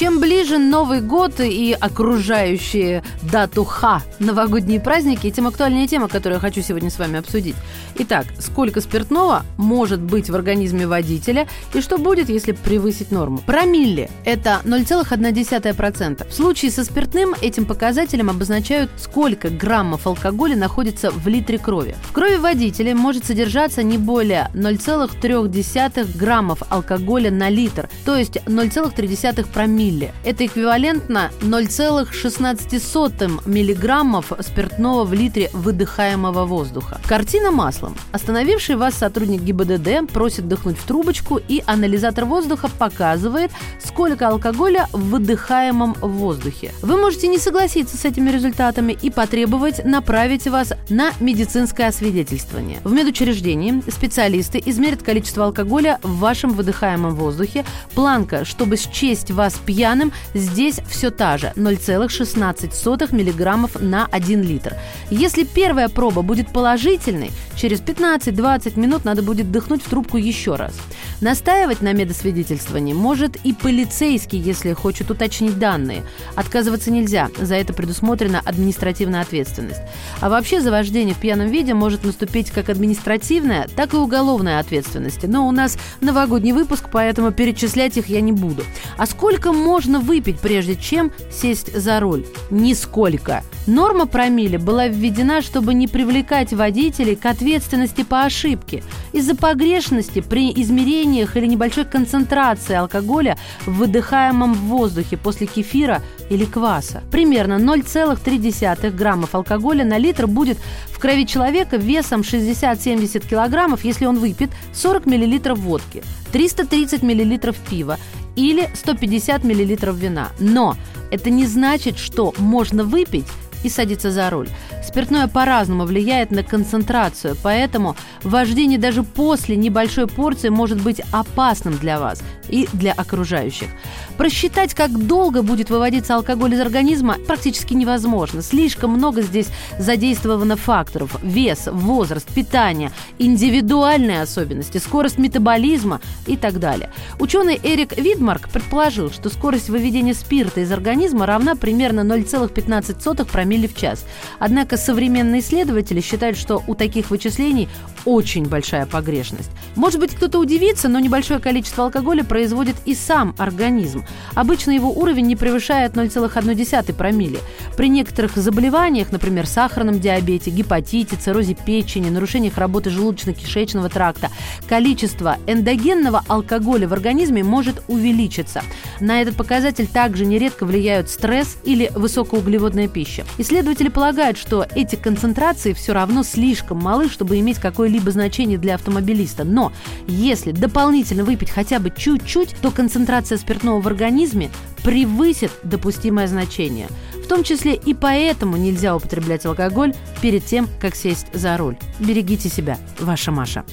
Чем ближе Новый год и окружающие дату Ха новогодние праздники, тем актуальнее тема, которую я хочу сегодня с вами обсудить. Итак, сколько спиртного может быть в организме водителя и что будет, если превысить норму? Промилле – это 0,1%. В случае со спиртным этим показателем обозначают, сколько граммов алкоголя находится в литре крови. В крови водителя может содержаться не более 0,3 граммов алкоголя на литр, то есть 0,3 промилле милли. Это эквивалентно 0,16 миллиграммов спиртного в литре выдыхаемого воздуха. Картина маслом. Остановивший вас сотрудник ГИБДД просит дыхнуть в трубочку, и анализатор воздуха показывает, сколько алкоголя в выдыхаемом воздухе. Вы можете не согласиться с этими результатами и потребовать направить вас на медицинское освидетельствование. В медучреждении специалисты измерят количество алкоголя в вашем выдыхаемом воздухе. Планка, чтобы счесть вас пьяным, пьяным, здесь все та же – 0,16 мг на 1 литр. Если первая проба будет положительной, через 15-20 минут надо будет дыхнуть в трубку еще раз. Настаивать на медосвидетельствовании может и полицейский, если хочет уточнить данные. Отказываться нельзя, за это предусмотрена административная ответственность. А вообще за вождение в пьяном виде может наступить как административная, так и уголовная ответственность. Но у нас новогодний выпуск, поэтому перечислять их я не буду. А сколько можно выпить, прежде чем сесть за руль? Нисколько. Норма промилле была введена, чтобы не привлекать водителей к ответственности по ошибке. Из-за погрешности при измерениях или небольшой концентрации алкоголя в выдыхаемом воздухе после кефира или кваса. Примерно 0,3 граммов алкоголя на литр будет в крови человека весом 60-70 килограммов, если он выпьет 40 миллилитров водки, 330 миллилитров пива или 150 миллилитров вина. Но это не значит, что можно выпить и садиться за руль. Спиртное по-разному влияет на концентрацию, поэтому вождение даже после небольшой порции может быть опасным для вас и для окружающих. Просчитать, как долго будет выводиться алкоголь из организма, практически невозможно. Слишком много здесь задействовано факторов. Вес, возраст, питание, индивидуальные особенности, скорость метаболизма и так далее. Ученый Эрик Видмарк предположил, что скорость выведения спирта из организма равна примерно 0,15 промилле в час. Однако современные исследователи считают, что у таких вычислений очень большая погрешность. Может быть, кто-то удивится, но небольшое количество алкоголя производит и сам организм. Обычно его уровень не превышает 0,1 промилле. При некоторых заболеваниях, например, сахарном диабете, гепатите, циррозе печени, нарушениях работы желудочно-кишечного тракта, количество эндогенного алкоголя в организме может увеличиться. На этот показатель также нередко влияют стресс или высокоуглеводная пища. Исследователи полагают, что эти концентрации все равно слишком малы, чтобы иметь какое-либо значение для автомобилиста. Но если дополнительно выпить хотя бы чуть-чуть, то концентрация спиртного в организме превысит допустимое значение. В том числе и поэтому нельзя употреблять алкоголь перед тем, как сесть за руль. Берегите себя, ваша Маша.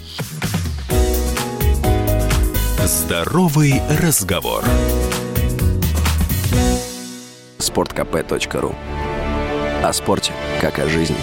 Здоровый разговор. Спорткп.ру О спорте, как о жизни.